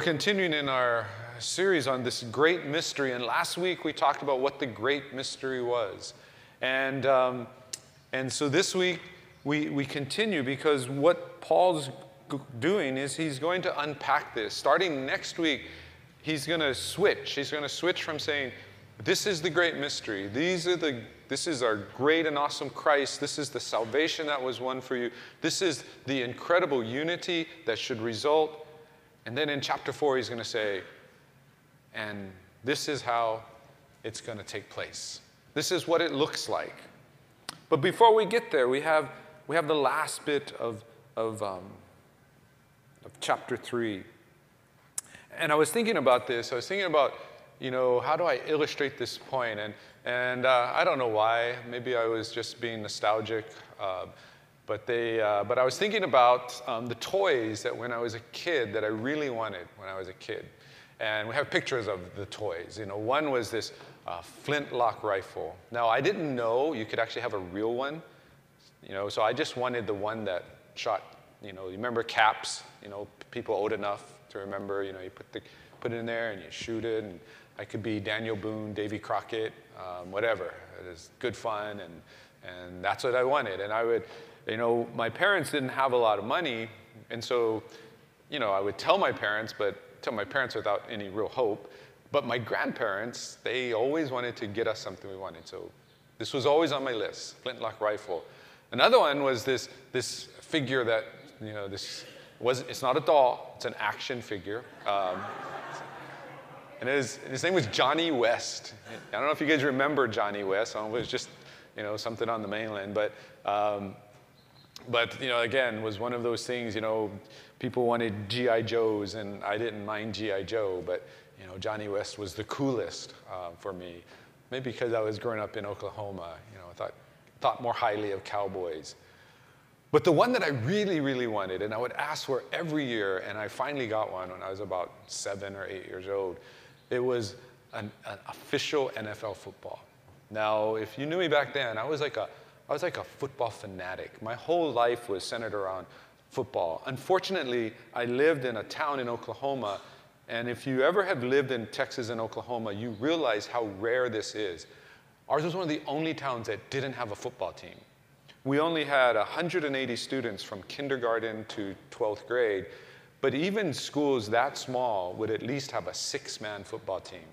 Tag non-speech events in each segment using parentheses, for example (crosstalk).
we're continuing in our series on this great mystery. And last week we talked about what the great mystery was. And, um, and so this week we, we continue because what Paul's doing is he's going to unpack this. Starting next week, he's going to switch. He's going to switch from saying, This is the great mystery. These are the, this is our great and awesome Christ. This is the salvation that was won for you. This is the incredible unity that should result. And then in chapter four, he's going to say, And this is how it's going to take place. This is what it looks like. But before we get there, we have, we have the last bit of, of, um, of chapter 3. And I was thinking about this. I was thinking about, you know, how do I illustrate this point? And, and uh, I don't know why. Maybe I was just being nostalgic. Uh, but, they, uh, but I was thinking about um, the toys that when I was a kid that I really wanted when I was a kid. And we have pictures of the toys. You know, one was this uh, flintlock rifle. Now, I didn't know you could actually have a real one. You know, so I just wanted the one that shot, you know, you remember caps, you know, people old enough to remember, you know, you put, the, put it in there and you shoot it. And I could be Daniel Boone, Davy Crockett, um, whatever. It is good fun, and, and that's what I wanted. And I would, you know, my parents didn't have a lot of money, and so, you know, I would tell my parents, but tell my parents without any real hope. But my grandparents, they always wanted to get us something we wanted. So this was always on my list, flintlock rifle. Another one was this, this figure that, you know, this was, it's not a doll, it's an action figure. Um, and his, name was Johnny West. I don't know if you guys remember Johnny West. it was just, you know, something on the mainland. But, um, but, you know, again, was one of those things, you know, people wanted G.I. Joes, and I didn't mind G.I. Joe, but, you know, Johnny West was the coolest uh, for me. Maybe because I was growing up in Oklahoma, you know, I thought, thought more highly of cowboys. But the one that I really, really wanted, and I would ask for every year, and I finally got one when I was about seven or eight years old, it was an, an official NFL football. Now, if you knew me back then, I was like a, I was like a football fanatic. My whole life was centered around football. Unfortunately, I lived in a town in Oklahoma, and if you ever have lived in Texas and Oklahoma, you realize how rare this is. Ours was one of the only towns that didn't have a football team. We only had 180 students from kindergarten to 12th grade, but even schools that small would at least have a six man football team,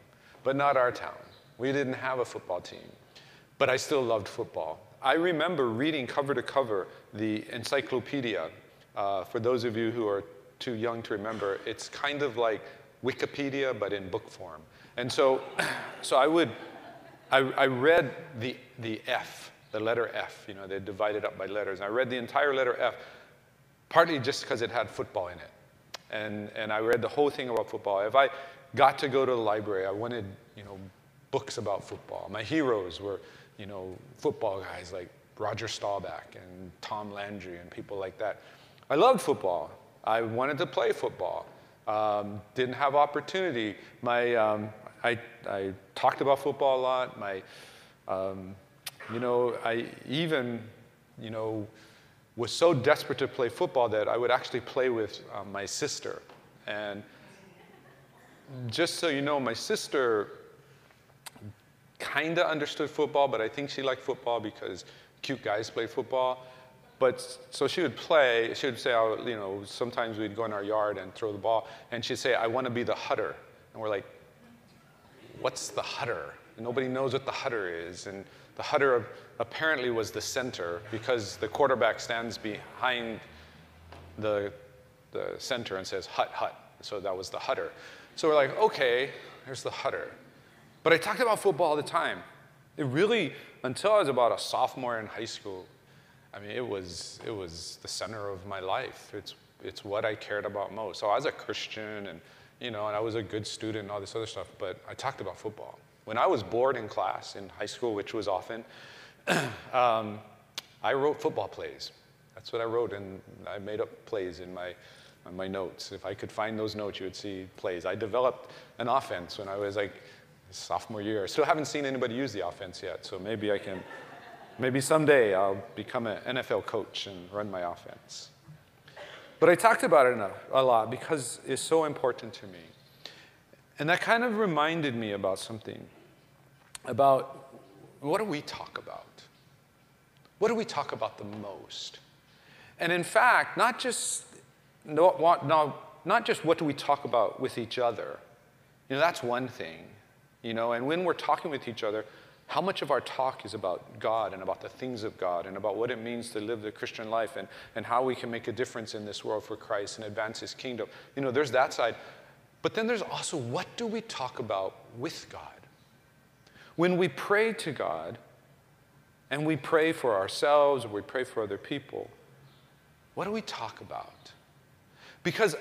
but not our town. We didn't have a football team, but I still loved football. I remember reading cover to cover the encyclopedia. Uh, for those of you who are too young to remember, it's kind of like Wikipedia, but in book form. And so, (clears throat) so I would, I, I read the, the F the letter F. You know, they divided up by letters. And I read the entire letter F, partly just because it had football in it. And, and I read the whole thing about football. If I got to go to the library, I wanted, you know, books about football. My heroes were, you know, football guys like Roger Staubach and Tom Landry and people like that. I loved football. I wanted to play football. Um, didn't have opportunity. My, um, I, I talked about football a lot. My, um, you know, I even, you know, was so desperate to play football that I would actually play with um, my sister. And just so you know, my sister kind of understood football, but I think she liked football because cute guys play football. But so she would play, she would say, oh, you know, sometimes we'd go in our yard and throw the ball, and she'd say, I want to be the hutter. And we're like, what's the hutter? And nobody knows what the hutter is. And the hutter apparently was the center because the quarterback stands behind the, the center and says, hut, hut. So that was the hutter. So we're like, okay, there's the hutter. But I talked about football all the time. It really, until I was about a sophomore in high school, I mean, it was, it was the center of my life. It's, it's what I cared about most. So I was a Christian and, you know, and I was a good student and all this other stuff, but I talked about football. When I was bored in class in high school, which was often, (clears throat) um, I wrote football plays. That's what I wrote, and I made up plays in my, in my notes. If I could find those notes, you would see plays. I developed an offense when I was like sophomore year. I still haven't seen anybody use the offense yet, so maybe I can, maybe someday I'll become an NFL coach and run my offense. But I talked about it a, lot because it's so important to me. And that kind of reminded me about something about what do we talk about? What do we talk about the most? And in fact, not just, no, no, not just what do we talk about with each other. You know, that's one thing. You know, and when we're talking with each other, how much of our talk is about God and about the things of God and about what it means to live the Christian life and, and how we can make a difference in this world for Christ and advance His kingdom? You know, there's that side. But then there's also what do we talk about with God? When we pray to God and we pray for ourselves or we pray for other people, what do we talk about? Because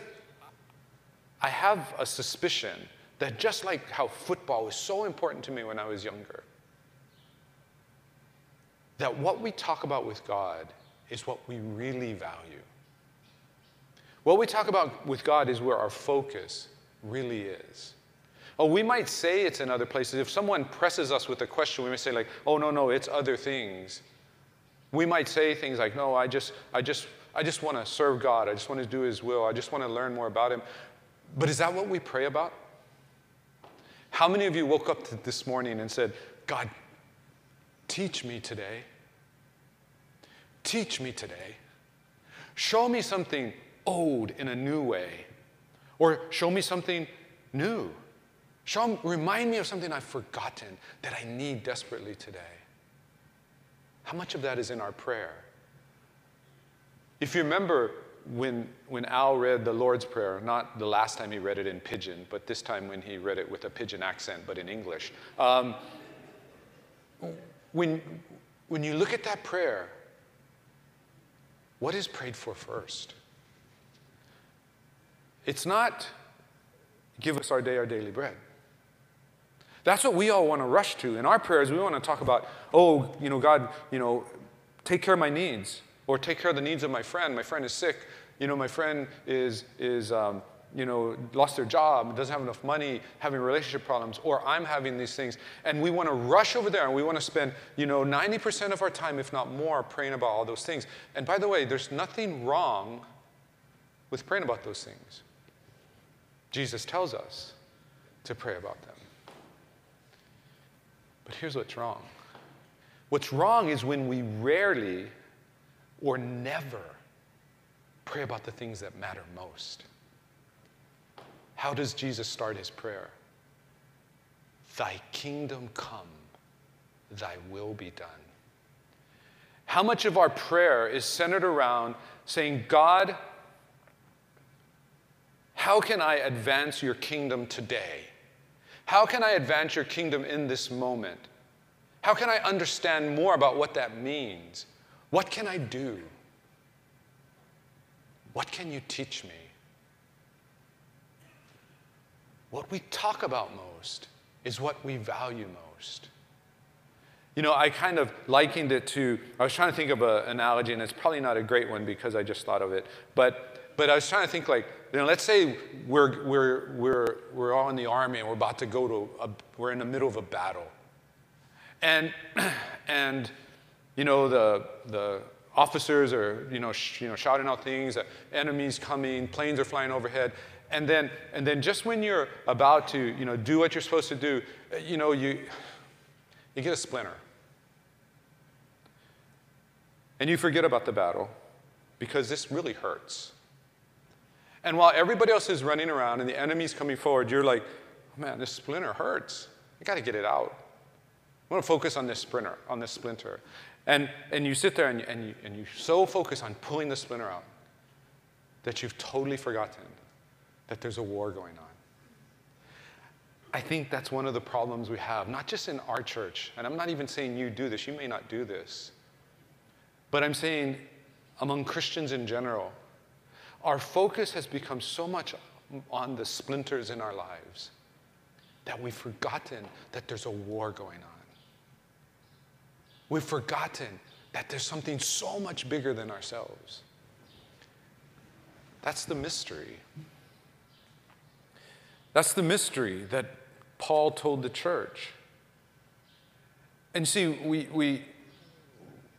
I have a suspicion that just like how football was so important to me when I was younger, that what we talk about with God is what we really value. What we talk about with God is where our focus really is. Oh, we might say it's in other places. If someone presses us with a question, we may say, like, oh, no, no, it's other things. We might say things like, no, I just, I just, I just want to serve God. I just want to do His will. I just want to learn more about Him. But is that what we pray about? How many of you woke up this morning and said, God, Teach me today. Teach me today. Show me something old in a new way. Or show me something new. Show, remind me of something I've forgotten that I need desperately today. How much of that is in our prayer? If you remember when, when Al read the Lord's Prayer, not the last time he read it in pidgin, but this time when he read it with a pidgin accent, but in English. Um, when, when you look at that prayer, what is prayed for first? It's not give us our day, our daily bread. That's what we all want to rush to. In our prayers, we want to talk about, oh, you know, God, you know, take care of my needs, or take care of the needs of my friend. My friend is sick. You know, my friend is, is um, you know, lost their job, doesn't have enough money, having relationship problems, or I'm having these things. And we want to rush over there and we want to spend, you know, 90% of our time, if not more, praying about all those things. And by the way, there's nothing wrong with praying about those things. Jesus tells us to pray about them. But here's what's wrong what's wrong is when we rarely or never pray about the things that matter most. How does Jesus start his prayer? Thy kingdom come, thy will be done. How much of our prayer is centered around saying, God, how can I advance your kingdom today? How can I advance your kingdom in this moment? How can I understand more about what that means? What can I do? What can you teach me? What we talk about most is what we value most. You know, I kind of likened it to, I was trying to think of an analogy, and it's probably not a great one because I just thought of it. But, but I was trying to think like, you know, let's say we're, we're, we're, we're all in the army and we're about to go to, a, we're in the middle of a battle. And, (clears throat) and you know, the, the officers are, you know, you know, shouting out things, enemies coming, planes are flying overhead and then, and then just when you're about to, you know, do what you're supposed to do, uh, you know, you, you get a splinter. And you forget about the battle because this really hurts. And while everybody else is running around and the enemy's coming forward, you're like, man, this splinter hurts. I got to get it out. I want to focus on this splinter, on this splinter. And, and you sit there and, and, you, and you so focus on pulling the splinter out that you've totally forgotten that there's a war going on. I think that's one of the problems we have, not just in our church, and I'm not even saying you do this, you may not do this, but I'm saying among Christians in general, our focus has become so much on the splinters in our lives that we've forgotten that there's a war going on. We've forgotten that there's something so much bigger than ourselves. That's the mystery. That's the mystery that Paul told the church. And see, we, we,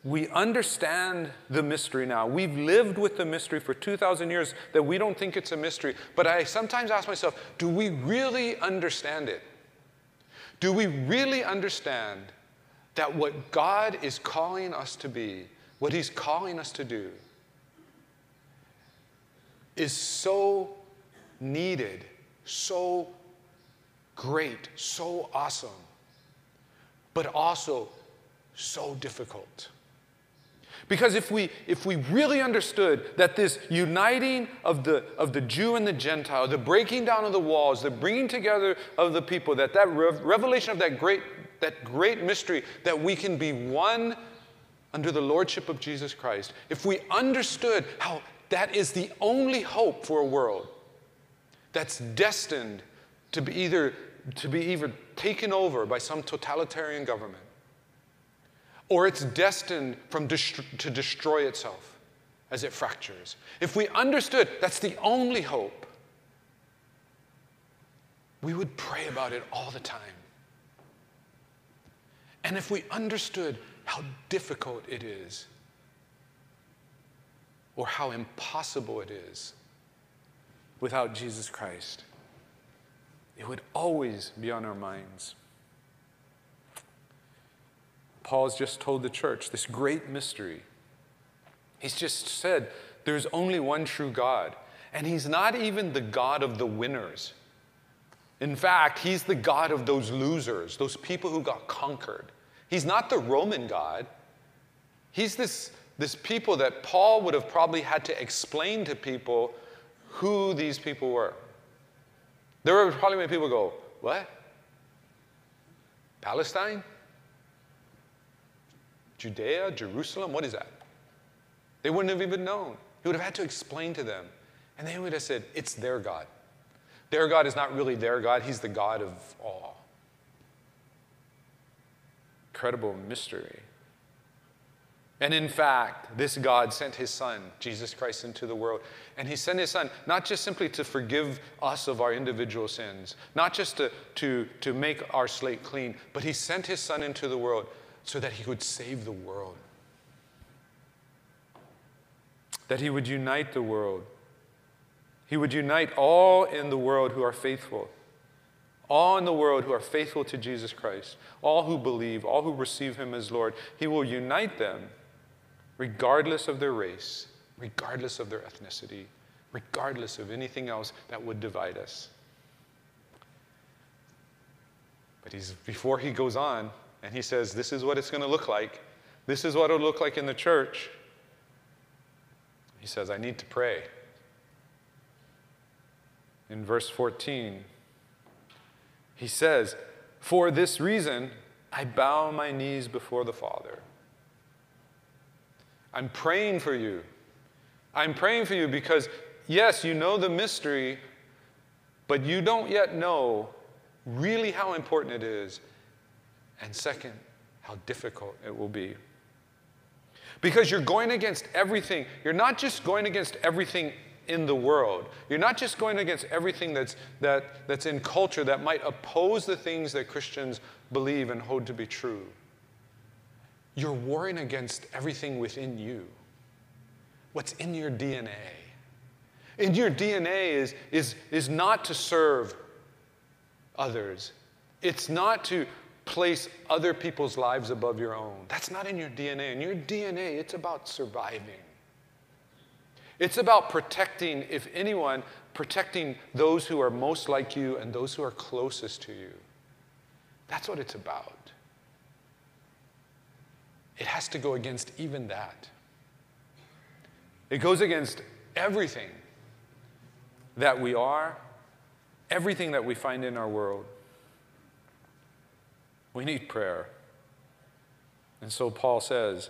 we understand the mystery now. We've lived with the mystery for 2,000 years that we don't think it's a mystery. But I sometimes ask myself, do we really understand it? Do we really understand that what God is calling us to be, what He's calling us to do, is so needed, so great, so awesome, but also so difficult? Because if we, if we really understood that this uniting of the, of the Jew and the Gentile, the breaking down of the walls, the bringing together of the people, that that revelation of that great, that great mystery, that we can be one under the lordship of Jesus Christ, if we understood how that is the only hope for a world that's destined to be either, to be either taken over by some totalitarian government or it's destined from dest- to destroy itself as it fractures. If we understood that's the only hope, we would pray about it all the time. And if we understood how difficult it is, or how impossible it is without Jesus Christ, it would always be on our minds. Paul's just told the church this great mystery. He's just said there's only one true God, and He's not even the God of the winners. In fact, He's the God of those losers, those people who got conquered. He's not the Roman God. He's this, this people that Paul would have probably had to explain to people who these people were. There were probably many people go, What? Palestine? Judea, Jerusalem, what is that? They wouldn't have even known. He would have had to explain to them. And they would have said, It's their God. Their God is not really their God, He's the God of all. Incredible mystery. And in fact, this God sent his Son, Jesus Christ, into the world. And he sent his Son not just simply to forgive us of our individual sins, not just to, to, to make our slate clean, but he sent his Son into the world so that he would save the world, that he would unite the world. He would unite all in the world who are faithful, all in the world who are faithful to Jesus Christ, all who believe, all who receive him as Lord. He will unite them regardless of their race, regardless of their ethnicity, regardless of anything else that would divide us. But he's, before he goes on, and he says, This is what it's going to look like. This is what it'll look like in the church. He says, I need to pray. In verse 14, he says, For this reason, I bow my knees before the Father. I'm praying for you. I'm praying for you because, yes, you know the mystery, but you don't yet know really how important it is and second, how difficult it will be. Because you're going against everything. You're not just going against everything in the world. You're not just going against everything that's, that, that's in culture that might oppose the things that Christians believe and hold to be true. You're warring against everything within you. What's in your DNA? In your DNA is, is, is not to serve others. It's not to place other people's lives above your own. That's not in your DNA. In your DNA, it's about surviving. It's about protecting, if anyone, protecting those who are most like you and those who are closest to you. That's what it's about. It has to go against even that. It goes against everything that we are, everything that we find in our world. We need prayer. And so Paul says,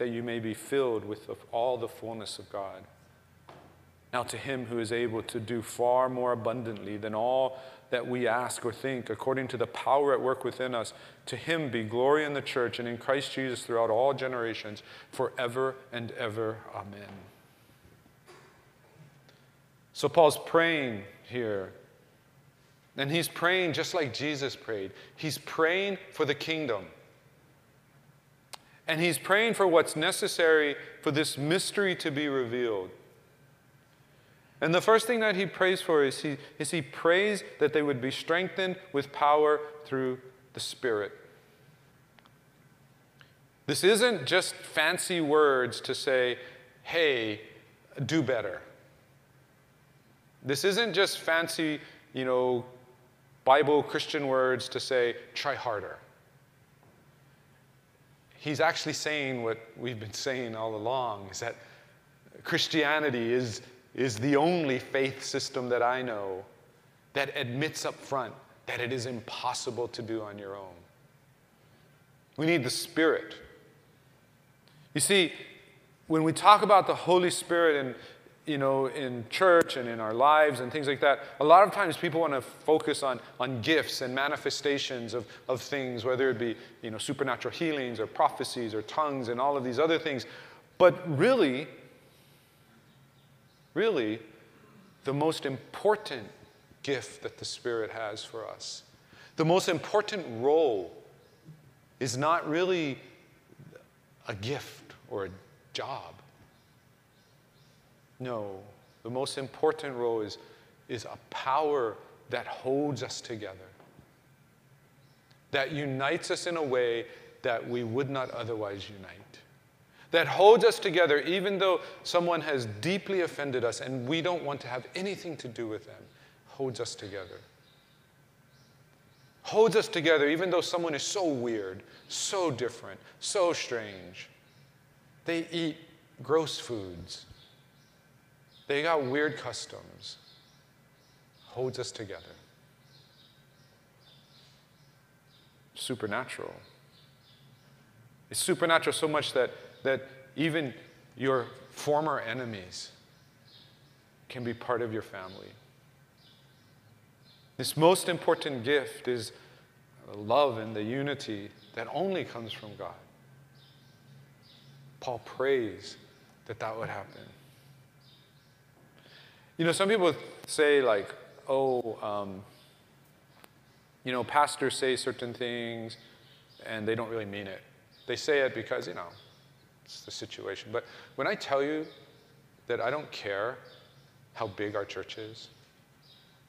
that you may be filled with all the fullness of God. Now, to him who is able to do far more abundantly than all that we ask or think, according to the power at work within us, to him be glory in the church and in Christ Jesus throughout all generations, forever and ever. Amen. So, Paul's praying here. And he's praying just like Jesus prayed. He's praying for the kingdom. And he's praying for what's necessary for this mystery to be revealed. And the first thing that he prays for is he, is he prays that they would be strengthened with power through the Spirit. This isn't just fancy words to say, hey, do better. This isn't just fancy, you know, Bible Christian words to say, try harder. He's actually saying what we've been saying all along is that Christianity is is the only faith system that I know that admits up front that it is impossible to do on your own. We need the Spirit. You see, when we talk about the Holy Spirit and you know, in church and in our lives and things like that, a lot of times people want to focus on, on gifts and manifestations of, of things, whether it be, you know, supernatural healings or prophecies or tongues and all of these other things. But really, really the most important gift that the Spirit has for us. The most important role is not really a gift or a job. No, the most important role is, is a power that holds us together, that unites us in a way that we would not otherwise unite that holds us together even though someone has deeply offended us and we don't want to have anything to do with them, holds us together. Holds us together even though someone is so weird, so different, so strange. They eat gross foods. They got weird customs. Holds us together. Supernatural. It's supernatural so much that that even your former enemies can be part of your family. This most important gift is the love and the unity that only comes from God. Paul prays that that would happen. You know, some people say, like, oh, um, you know, pastors say certain things and they don't really mean it. They say it because, you know, it's the situation. But when I tell you that I don't care how big our church is,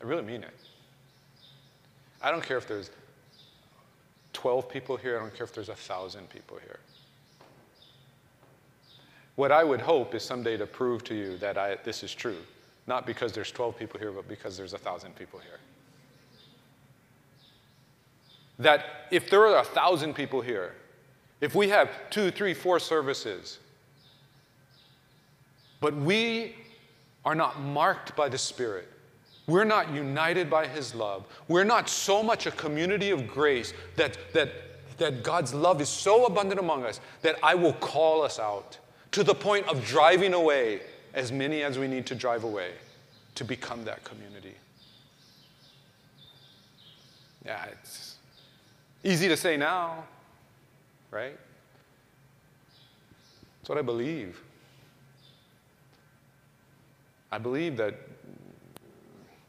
I really mean it. I don't care if there's 12 people here, I don't care if there's 1,000 people here. What I would hope is someday to prove to you that I, this is true, not because there's 12 people here, but because there's 1,000 people here. That if there are 1,000 people here, if we have two, three, four services, but we are not marked by the Spirit, we're not united by His love, we're not so much a community of grace that, that, that God's love is so abundant among us that I will call us out to the point of driving away as many as we need to drive away to become that community. Yeah, it's easy to say now right? That's what I believe. I believe that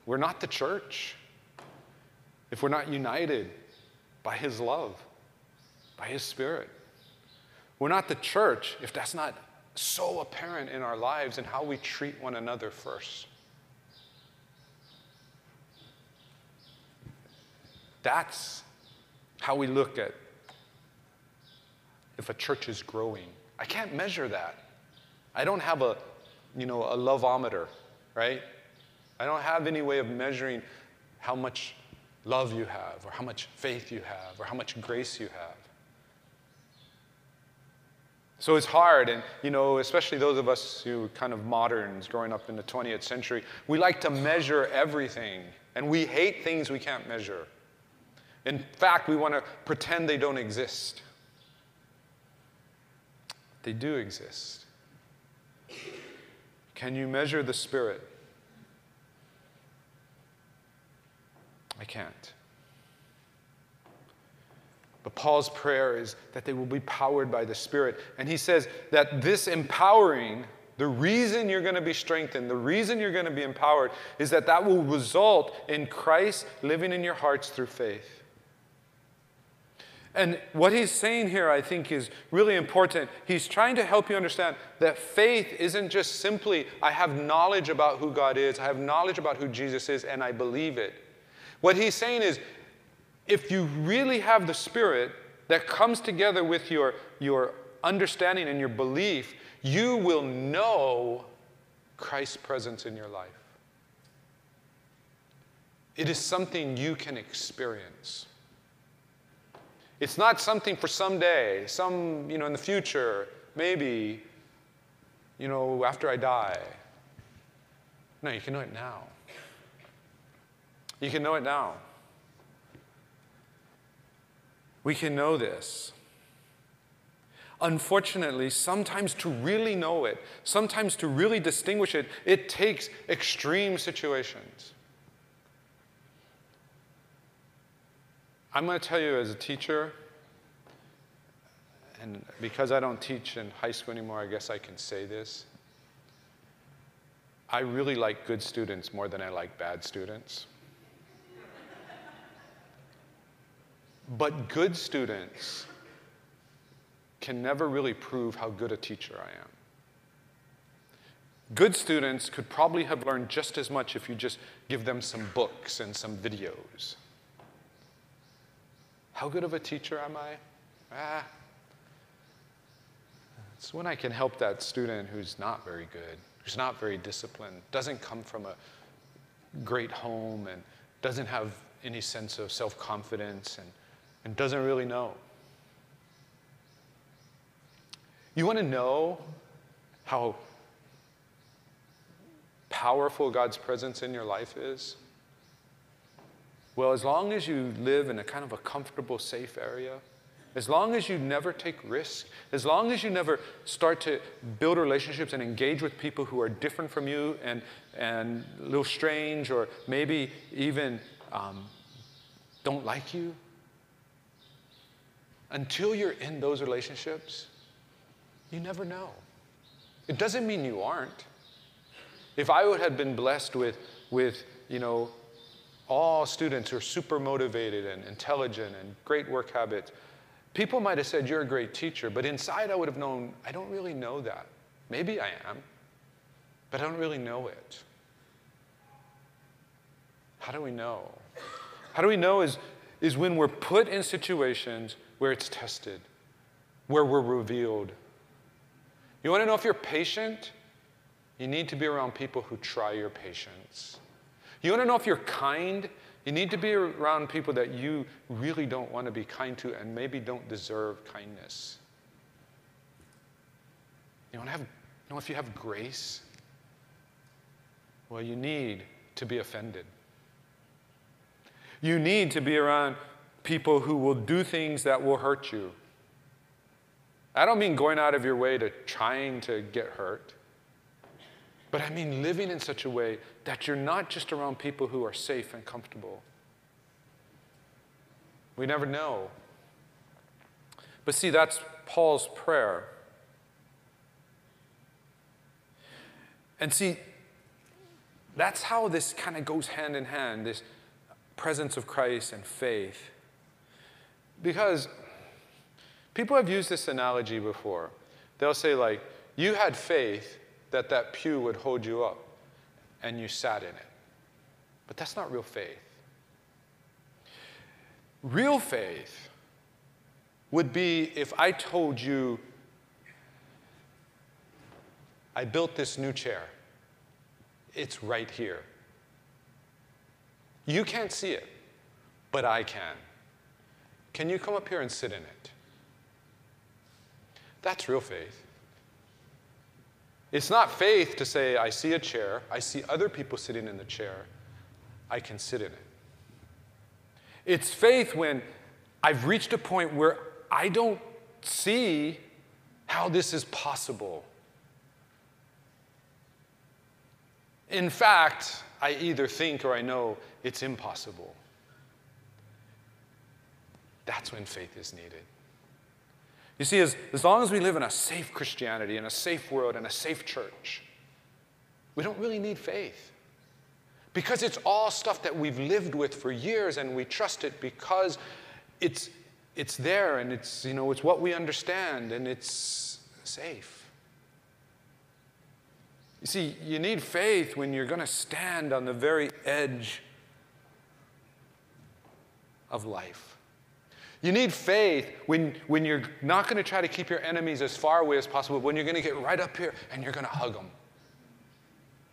we're not the church if we're not united by His love, by His Spirit. We're not the church if that's not so apparent in our lives and how we treat one another first. That's how we look at if a church is growing. I can't measure that. I don't have a, you know, a loveometer, right? I don't have any way of measuring how much love you have, or how much faith you have, or how much grace you have. So it's hard, and you know, especially those of us who kind of moderns growing up in the 20th century, we like to measure everything, and we hate things we can't measure. In fact, we want to pretend they don't exist. They do exist. Can you measure the Spirit? I can't. But Paul's prayer is that they will be powered by the Spirit. And he says that this empowering, the reason you're going to be strengthened, the reason you're going to be empowered, is that that will result in Christ living in your hearts through faith. And what he's saying here, I think, is really important. He's trying to help you understand that faith isn't just simply, I have knowledge about who God is, I have knowledge about who Jesus is, and I believe it. What he's saying is, if you really have the Spirit that comes together with your, your understanding and your belief, you will know Christ's presence in your life. It is something you can experience. It's not something for someday, some, you know, in the future, maybe, you know, after I die. No, you can know it now. You can know it now. We can know this. Unfortunately, sometimes to really know it, sometimes to really distinguish it, it takes extreme situations. I'm going to tell you as a teacher, and because I don't teach in high school anymore, I guess I can say this. I really like good students more than I like bad students. But good students can never really prove how good a teacher I am. Good students could probably have learned just as much if you just give them some books and some videos. How good of a teacher am I? Ah. It's when I can help that student who's not very good, who's not very disciplined, doesn't come from a great home, and doesn't have any sense of self confidence, and and doesn't really know. You want to know how powerful God's presence in your life is? Well, as long as you live in a kind of a comfortable, safe area, as long as you never take risks, as long as you never start to build relationships and engage with people who are different from you and, and a little strange or maybe even um, don't like you, until you're in those relationships, you never know. It doesn't mean you aren't. If I would have been blessed with, with you know, all students who are super motivated and intelligent and great work habits, people might have said, You're a great teacher, but inside I would have known, I don't really know that. Maybe I am, but I don't really know it. How do we know? How do we know is, is when we're put in situations where it's tested, where we're revealed. You want to know if you're patient? You need to be around people who try your patience. You want to know if you're kind? You need to be around people that you really don't want to be kind to and maybe don't deserve kindness. You want to have, know if you have grace? Well, you need to be offended. You need to be around people who will do things that will hurt you. I don't mean going out of your way to trying to get hurt, but I mean living in such a way that you're not just around people who are safe and comfortable. We never know. But see, that's Paul's prayer. And see, that's how this kind of goes hand in hand this presence of Christ and faith. Because people have used this analogy before. They'll say, like, you had faith that that pew would hold you up, and you sat in it. But that's not real faith. Real faith would be if I told you, I built this new chair. It's right here. You can't see it, but I can. Can you come up here and sit in it? That's real faith. It's not faith to say, I see a chair, I see other people sitting in the chair, I can sit in it. It's faith when I've reached a point where I don't see how this is possible. In fact, I either think or I know it's impossible. That's when faith is needed. You see, as, as long as we live in a safe Christianity, in a safe world, in a safe church, we don't really need faith. Because it's all stuff that we've lived with for years and we trust it because it's, it's there and it's, you know, it's what we understand and it's safe. You see, you need faith when you're going to stand on the very edge of life. You need faith when, when you're not going to try to keep your enemies as far away as possible, when you're going to get right up here and you're going to hug them.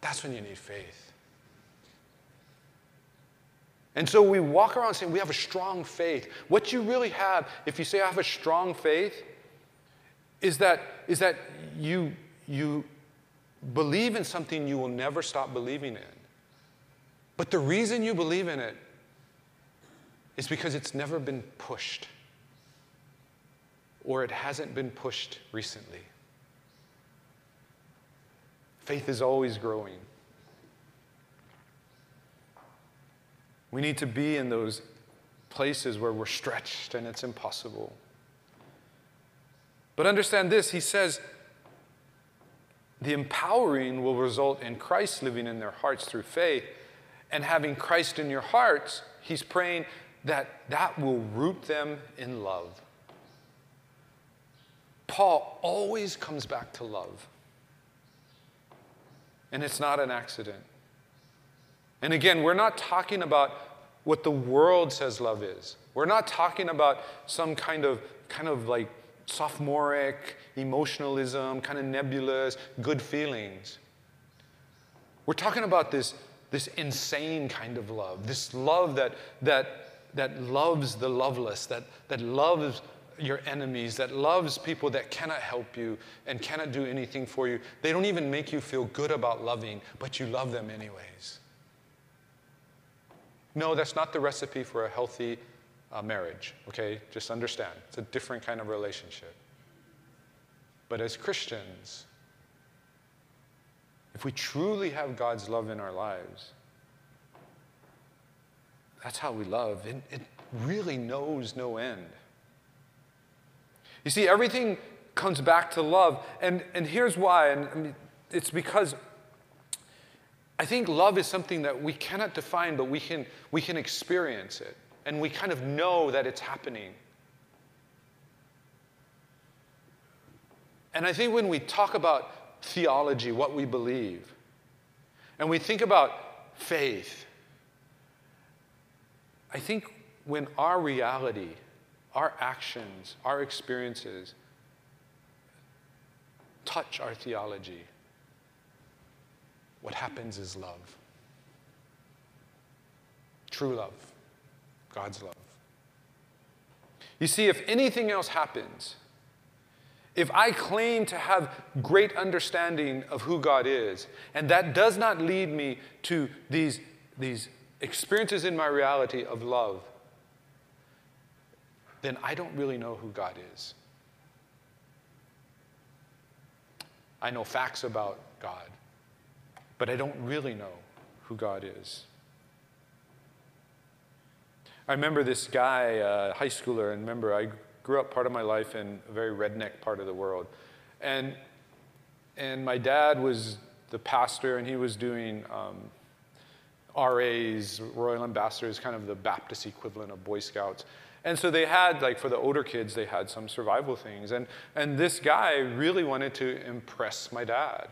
That's when you need faith. And so we walk around saying we have a strong faith. What you really have, if you say I have a strong faith, is that, is that you, you believe in something you will never stop believing in. But the reason you believe in it is because it's never been pushed or it hasn't been pushed recently. Faith is always growing. We need to be in those places where we're stretched and it's impossible. But understand this, he says, the empowering will result in Christ living in their hearts through faith. And having Christ in your hearts, he's praying that that will root them in love. Paul always comes back to love. And it's not an accident. And again, we're not talking about what the world says love is. We're not talking about some kind of kind of like sophomoric emotionalism, kind of nebulous good feelings. We're talking about this, this insane kind of love, this love that, that, that loves the loveless, that, that loves your enemies, that loves people that cannot help you and cannot do anything for you. They don't even make you feel good about loving, but you love them anyways. No, that's not the recipe for a healthy uh, marriage, okay? Just understand. It's a different kind of relationship. But as Christians, if we truly have God's love in our lives, that's how we love. It, it really knows no end. You see, everything comes back to love. And, and here's why. And I mean, it's because I think love is something that we cannot define, but we can, we can experience it. And we kind of know that it's happening. And I think when we talk about theology, what we believe, and we think about faith, I think when our reality our actions, our experiences touch our theology, what happens is love. True love, God's love. You see, if anything else happens, if I claim to have great understanding of who God is, and that does not lead me to these, these experiences in my reality of love, then I don't really know who God is. I know facts about God, but I don't really know who God is. I remember this guy, uh, high schooler, and remember I grew up part of my life in a very redneck part of the world. And, and my dad was the pastor, and he was doing um, RAs, Royal Ambassadors, kind of the Baptist equivalent of Boy Scouts. And so they had, like for the older kids, they had some survival things. And, and this guy really wanted to impress my dad.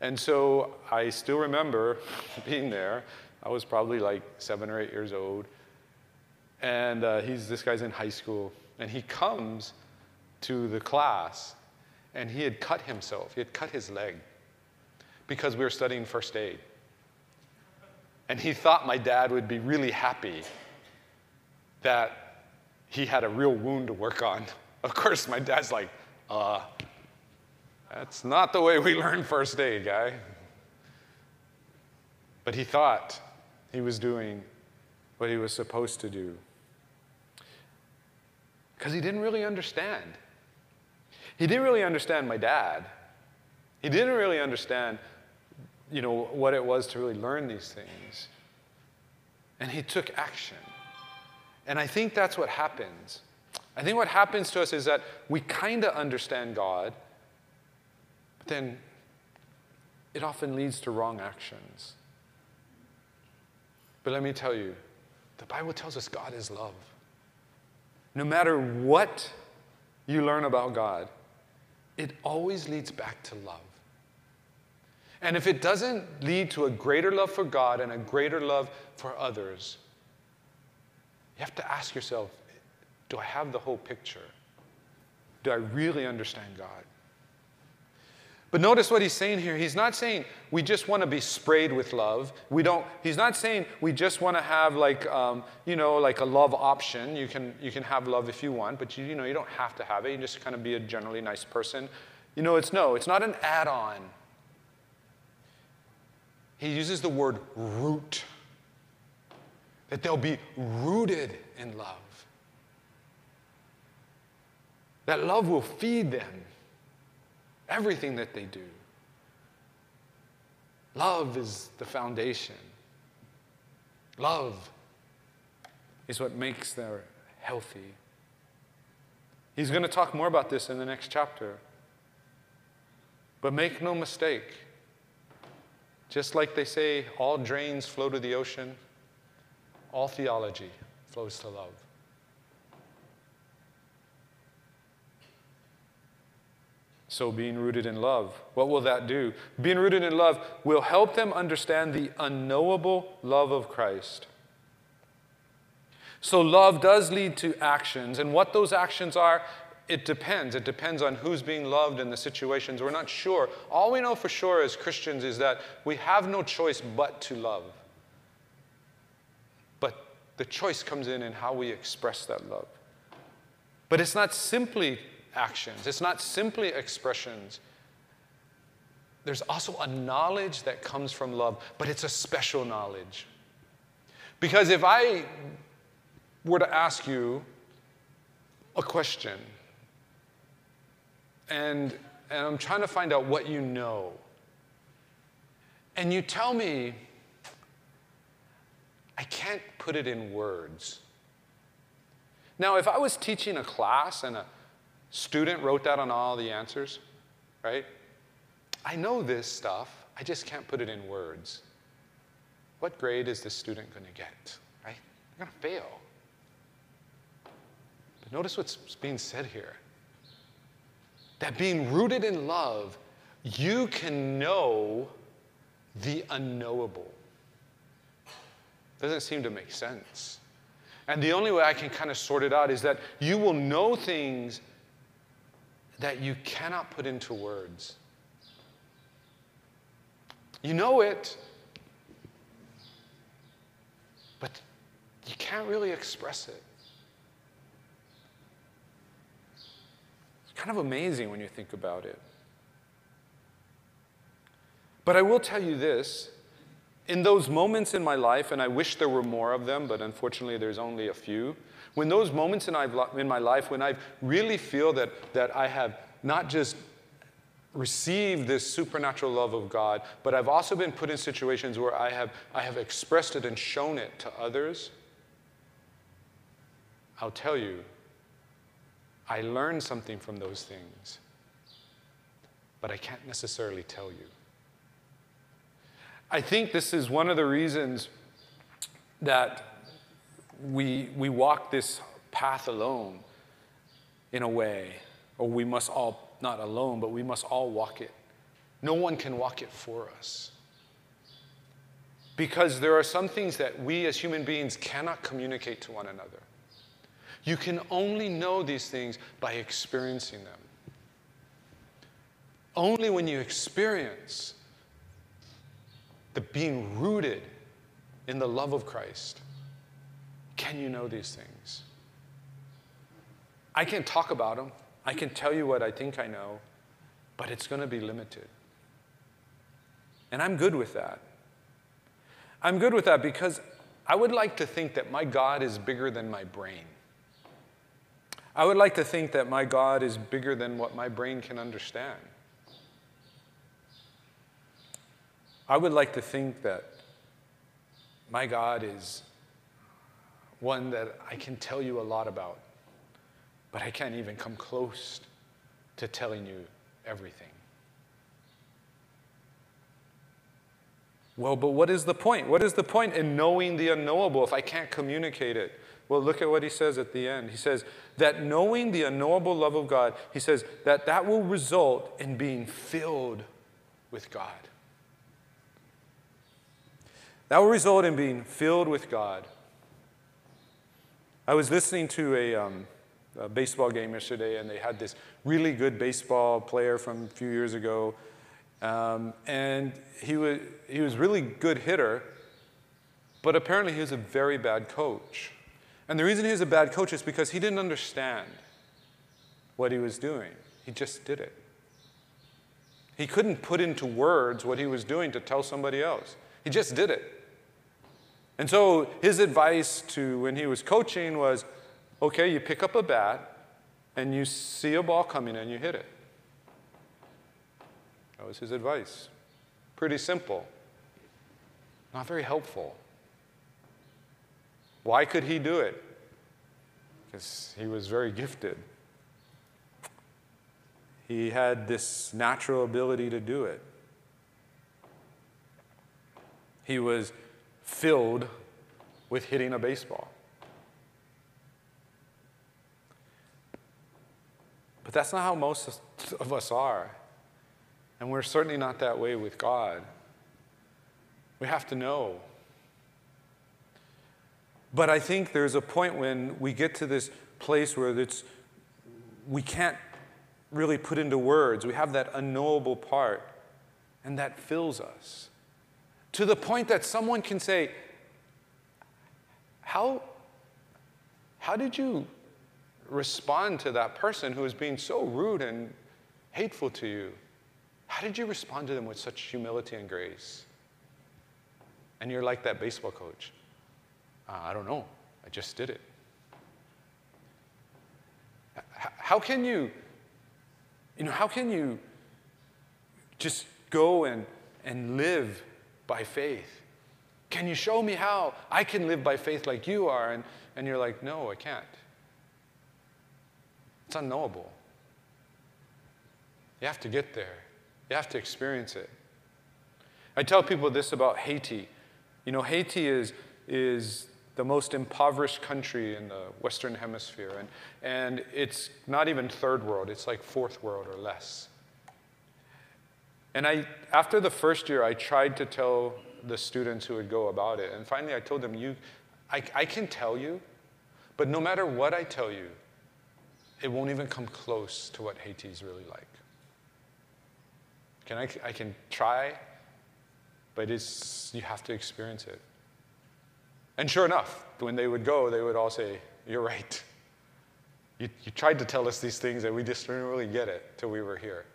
And so I still remember (laughs) being there. I was probably like seven or eight years old. And uh, he's, this guy's in high school. And he comes to the class and he had cut himself. He had cut his leg because we were studying first aid. And he thought my dad would be really happy that he had a real wound to work on. Of course, my dad's like, uh, that's not the way we learn first aid, guy. But he thought he was doing what he was supposed to do because he didn't really understand. He didn't really understand my dad. He didn't really understand, you know, what it was to really learn these things. And he took action. And I think that's what happens. I think what happens to us is that we kind of understand God, but then it often leads to wrong actions. But let me tell you, the Bible tells us God is love. No matter what you learn about God, it always leads back to love. And if it doesn't lead to a greater love for God and a greater love for others, you have to ask yourself do I have the whole picture? Do I really understand God? But notice what he's saying here. He's not saying we just want to be sprayed with love. We don't. He's not saying we just want to have like um, you know like a love option. You can you can have love if you want, but you you know you don't have to have it. You just kind of be a generally nice person. You know it's no. It's not an add-on. He uses the word root. That they'll be rooted in love. That love will feed them everything that they do. Love is the foundation. Love is what makes them healthy. He's going to talk more about this in the next chapter. But make no mistake, just like they say, all drains flow to the ocean, all theology flows to love. So, being rooted in love, what will that do? Being rooted in love will help them understand the unknowable love of Christ. So, love does lead to actions, and what those actions are, it depends. It depends on who's being loved and the situations. We're not sure. All we know for sure as Christians is that we have no choice but to love. But the choice comes in in how we express that love. But it's not simply actions, it's not simply expressions. There's also a knowledge that comes from love, but it's a special knowledge. Because if I were to ask you a question, and, and I'm trying to find out what you know, and you tell me, I can't put it in words. Now, if I was teaching a class and a student wrote that on all the answers, right? I know this stuff, I just can't put it in words. What grade is this student going to get, right? They're going to fail. But notice what's being said here that being rooted in love, you can know the unknowable. Doesn't seem to make sense. And the only way I can kind of sort it out is that you will know things that you cannot put into words. You know it, but you can't really express it. It's kind of amazing when you think about it. But I will tell you this in those moments in my life, and I wish there were more of them, but unfortunately there's only a few, when those moments in, my life when I really feel that, that I have not just received this supernatural love of God, but I've also been put in situations where I have, I have expressed it and shown it to others, I'll tell you, I learned something from those things, but I can't necessarily tell you. I think this is one of the reasons that we, we walk this path alone in a way, or we must all, not alone, but we must all walk it. No one can walk it for us. Because there are some things that we as human beings cannot communicate to one another. You can only know these things by experiencing them. Only when you experience the being rooted in the love of Christ can you know these things? I can talk about them. I can tell you what I think I know, but it's going to be limited. And I'm good with that. I'm good with that because I would like to think that my God is bigger than my brain. I would like to think that my God is bigger than what my brain can understand. I would like to think that my God is one that I can tell you a lot about, but I can't even come close to telling you everything. Well, but what is the point? What is the point in knowing the unknowable if I can't communicate it? Well, look at what he says at the end. He says that knowing the unknowable love of God, he says that that will result in being filled with God. That will result in being filled with God. I was listening to a, um, a, baseball game yesterday, and they had this really good baseball player from a few years ago. Um, and he was, he was really good hitter, but apparently he was a very bad coach. And the reason he was a bad coach is because he didn't understand what he was doing. He just did it. He couldn't put into words what he was doing to tell somebody else. He just did it. And so his advice to when he was coaching was okay, you pick up a bat and you see a ball coming and you hit it. That was his advice. Pretty simple, not very helpful. Why could he do it? Because he was very gifted. He had this natural ability to do it. He was filled with hitting a baseball. But that's not how most of us are. And we're certainly not that way with God. We have to know. But I think there's a point when we get to this place where it's, we can't really put into words. We have that unknowable part, and that fills us to the point that someone can say, How, how did you respond to that person who is being so rude and hateful to you? How did you respond to them with such humility and grace? And you're like that baseball coach. Uh, I don't know. I just did it. How can you, you know, how can you just go and, and live by faith. Can you show me how I can live by faith like you are? And, and you're like, no, I can't. It's unknowable. You have to get there, you have to experience it. I tell people this about Haiti. You know, Haiti is, is the most impoverished country in the Western Hemisphere, and, and it's not even third world, it's like fourth world or less. And I, after the first year, I tried to tell the students who would go about it. And finally, I told them, you, I, I can tell you, but no matter what I tell you, it won't even come close to what Haiti is really like. Can I, I can try, but it's, you have to experience it. And sure enough, when they would go, they would all say, You're right. You, you tried to tell us these things, and we just didn't really get it till we were here.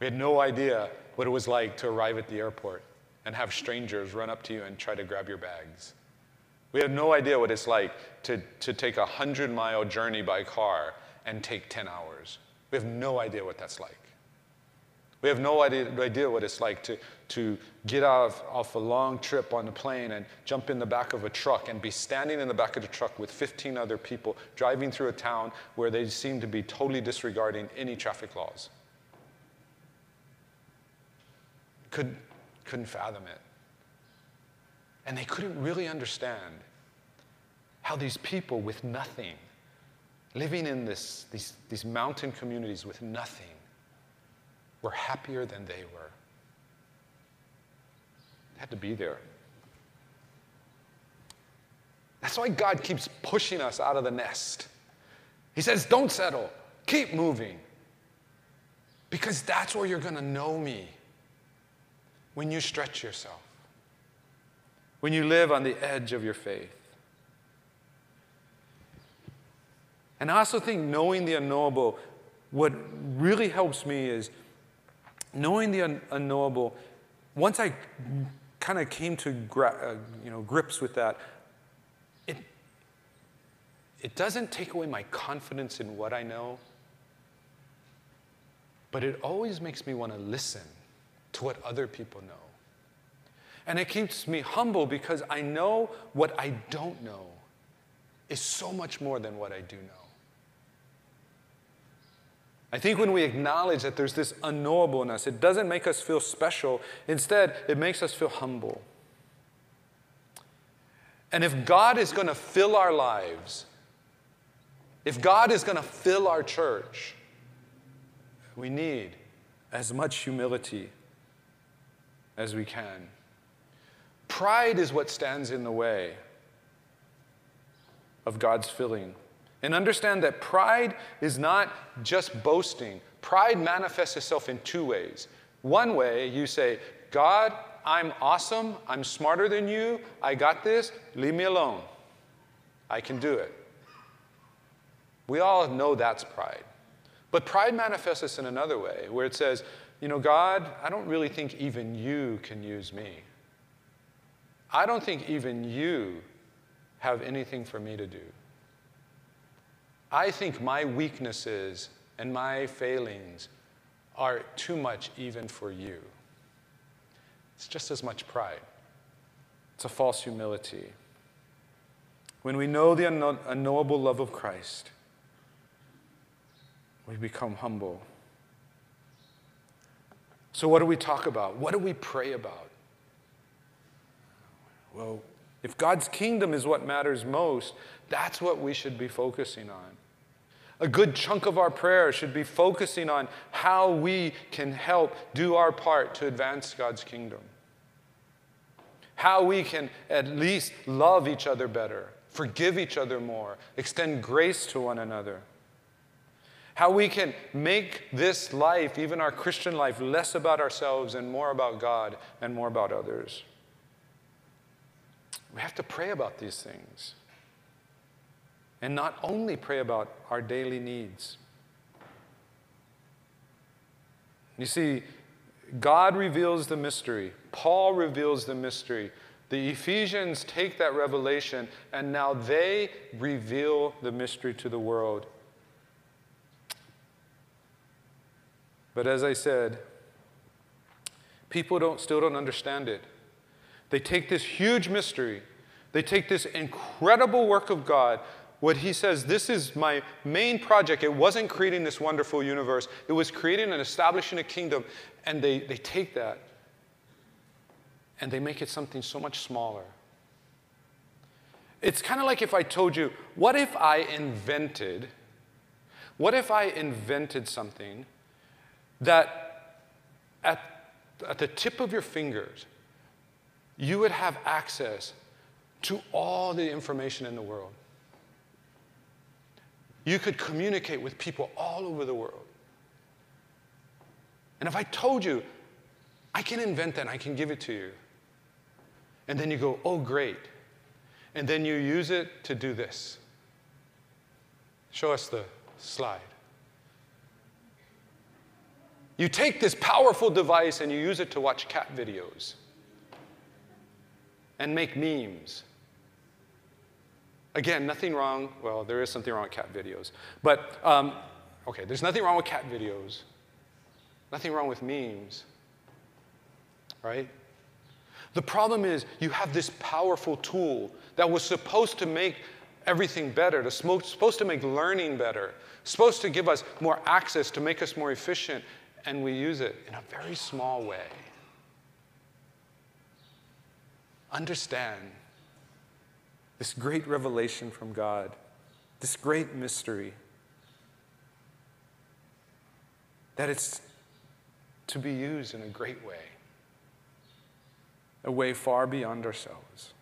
We had no idea what it was like to arrive at the airport and have strangers run up to you and try to grab your bags. We had no idea what it's like to, to take a 100 mile journey by car and take 10 hours. We have no idea what that's like. We have no idea, idea what it's like to, to get off, off a long trip on a plane and jump in the back of a truck and be standing in the back of the truck with 15 other people driving through a town where they seem to be totally disregarding any traffic laws. could, couldn't fathom it. And they couldn't really understand how these people with nothing, living in this, these, these mountain communities with nothing, were happier than they were. Had to be there. That's why God keeps pushing us out of the nest. He says, Don't settle, keep moving. Because that's where you're going to know me when you stretch yourself, when you live on the edge of your faith. And I also think knowing the unknowable, what really helps me is knowing the un- unknowable. Once I kind of came to uh, you know, grips with that, it, it doesn't take away my confidence in what I know, but it always makes me want to listen to what other people know. And it keeps me humble because I know what I don't know is so much more than what I do know. I think when we acknowledge that there's this unknowableness, it doesn't make us feel special. Instead, it makes us feel humble. And if God is going to fill our lives, if God is going to fill our church, we need as much humility as we can. Pride is what stands in the way of God's filling. And understand that pride is not just boasting. Pride manifests itself in two ways. One way, you say, God, I'm awesome. I'm smarter than you. I got this. Leave me alone. I can do it. We all know that's pride. But pride manifests us in another way, where it says, you know, God, I don't really think even you can use me. I don't think even you have anything for me to do. I think my weaknesses and my failings are too much even for you. It's just as much pride. It's a false humility. When we know the unknowable love of Christ, we become humble. So, what do we talk about? What do we pray about? Well, if God's kingdom is what matters most, that's what we should be focusing on. A good chunk of our prayer should be focusing on how we can help do our part to advance God's kingdom. How we can at least love each other better, forgive each other more, extend grace to one another. How we can make this life, even our Christian life, less about ourselves and more about God and more about others. We have to pray about these things. And not only pray about our daily needs. You see, God reveals the mystery, Paul reveals the mystery. The Ephesians take that revelation and now they reveal the mystery to the world. But as I said, people don't, still don't understand it. They take this huge mystery, they take this incredible work of God. What he says, this is my main project. It wasn't creating this wonderful universe, it was creating and establishing a kingdom. And they, they take that and they make it something so much smaller. It's kind of like if I told you, what if I invented, what if I invented something that at, at the tip of your fingers, you would have access to all the information in the world. You could communicate with people all over the world. And if I told you, I can invent that I can give it to you, and then you go, oh, great. And then you use it to do this. Show us the slide. You take this powerful device and you use it to watch cat videos and make memes. Again, nothing wrong. Well, there is something wrong with cat videos. But, um, okay, there's nothing wrong with cat videos, nothing wrong with memes, right? The problem is you have this powerful tool that was supposed to make everything better, to, supposed to make learning better, supposed to give us more access, to make us more efficient, and we use it in a very small way. Understand this great revelation from God, this great mystery, that it's to be used in a great way, a way far beyond ourselves.